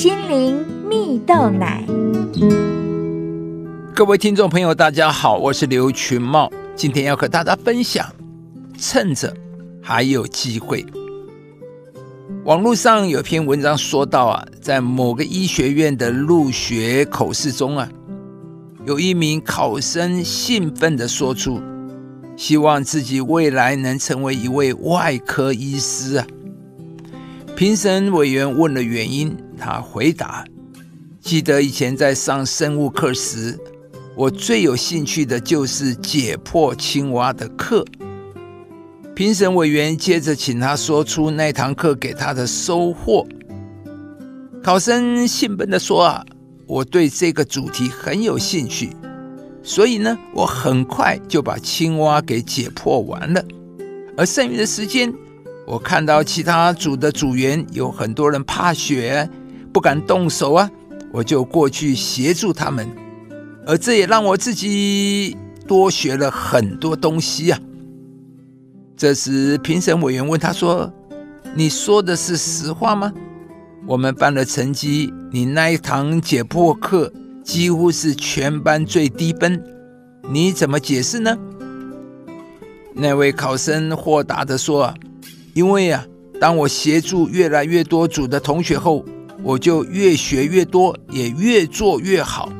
心灵蜜豆奶。各位听众朋友，大家好，我是刘群茂，今天要和大家分享，趁着还有机会。网络上有篇文章说到啊，在某个医学院的入学口试中啊，有一名考生兴奋地说出，希望自己未来能成为一位外科医师啊。评审委员问了原因，他回答：记得以前在上生物课时。我最有兴趣的就是解剖青蛙的课。评审委员接着请他说出那堂课给他的收获。考生兴奋地说：“啊，我对这个主题很有兴趣，所以呢，我很快就把青蛙给解剖完了。而剩余的时间，我看到其他组的组员有很多人怕血，不敢动手啊，我就过去协助他们。”而这也让我自己多学了很多东西啊！这时，评审委员问他说：“你说的是实话吗？我们班的成绩，你那一堂解剖课几乎是全班最低分，你怎么解释呢？”那位考生豁达地说：“因为啊，当我协助越来越多组的同学后，我就越学越多，也越做越好。”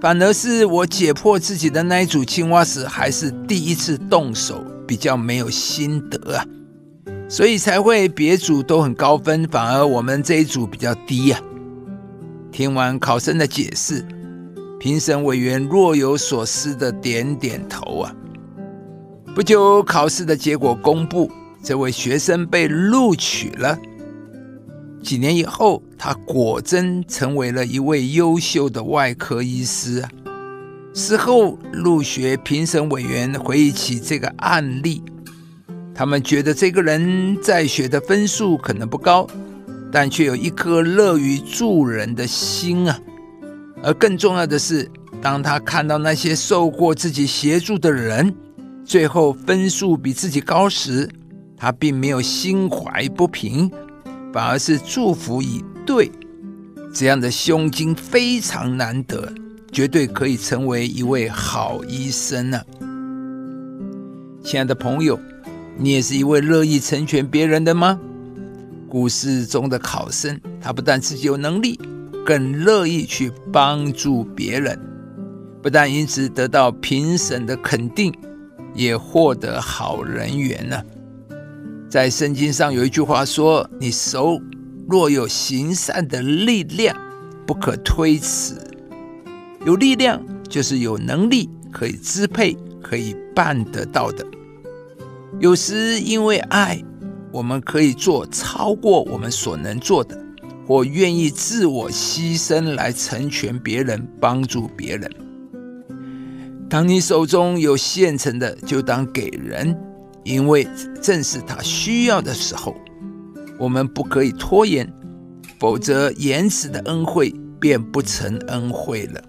反而是我解剖自己的那一组青蛙时，还是第一次动手，比较没有心得啊，所以才会别组都很高分，反而我们这一组比较低呀。听完考生的解释，评审委员若有所思的点点头啊。不久，考试的结果公布，这位学生被录取了。几年以后，他果真成为了一位优秀的外科医师！事后，入学评审委员回忆起这个案例，他们觉得这个人在学的分数可能不高，但却有一颗乐于助人的心啊！而更重要的是，当他看到那些受过自己协助的人最后分数比自己高时，他并没有心怀不平。反而是祝福以对，这样的胸襟非常难得，绝对可以成为一位好医生呢。亲爱的朋友，你也是一位乐意成全别人的吗？故事中的考生，他不但自己有能力，更乐意去帮助别人，不但因此得到评审的肯定，也获得好人缘呢。在圣经上有一句话说：“你手若有行善的力量，不可推辞。有力量就是有能力可以支配，可以办得到的。有时因为爱，我们可以做超过我们所能做的，或愿意自我牺牲来成全别人，帮助别人。当你手中有现成的，就当给人。”因为正是他需要的时候，我们不可以拖延，否则延迟的恩惠便不成恩惠了。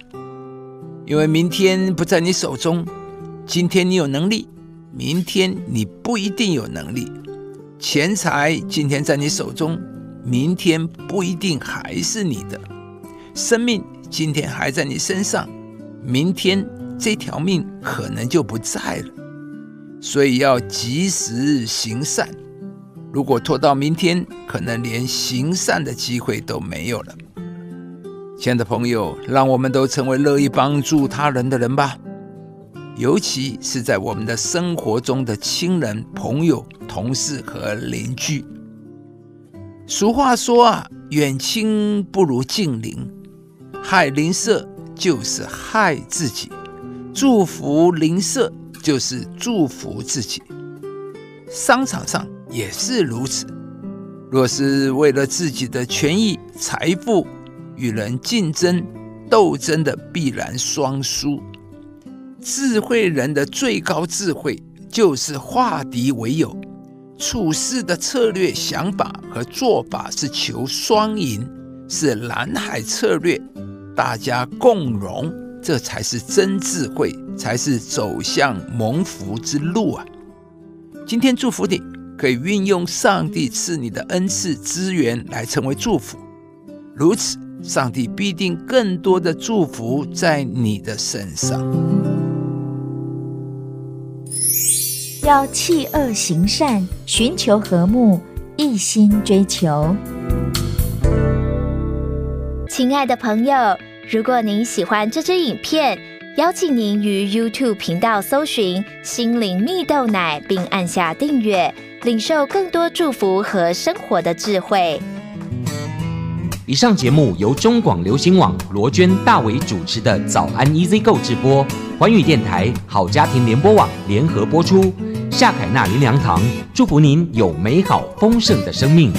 因为明天不在你手中，今天你有能力，明天你不一定有能力。钱财今天在你手中，明天不一定还是你的。生命今天还在你身上，明天这条命可能就不在了。所以要及时行善，如果拖到明天，可能连行善的机会都没有了。亲爱的朋友，让我们都成为乐意帮助他人的人吧，尤其是在我们的生活中的亲人、朋友、同事和邻居。俗话说啊，远亲不如近邻，害邻舍就是害自己，祝福邻舍。就是祝福自己，商场上也是如此。若是为了自己的权益、财富与人竞争、斗争的，必然双输。智慧人的最高智慧就是化敌为友，处事的策略、想法和做法是求双赢，是蓝海策略，大家共荣。这才是真智慧，才是走向蒙福之路啊！今天祝福你，可以运用上帝赐你的恩赐资源来成为祝福，如此，上帝必定更多的祝福在你的身上。要弃恶行善，寻求和睦，一心追求。亲爱的朋友，如果您喜欢这支影片，邀请您于 YouTube 频道搜寻“心灵蜜豆奶”，并按下订阅，领受更多祝福和生活的智慧。以上节目由中广流行网罗娟、大伟主持的《早安 EZ 购》直播，环宇电台好家庭联播网联合播出。夏凯纳林良堂祝福您有美好丰盛的生命。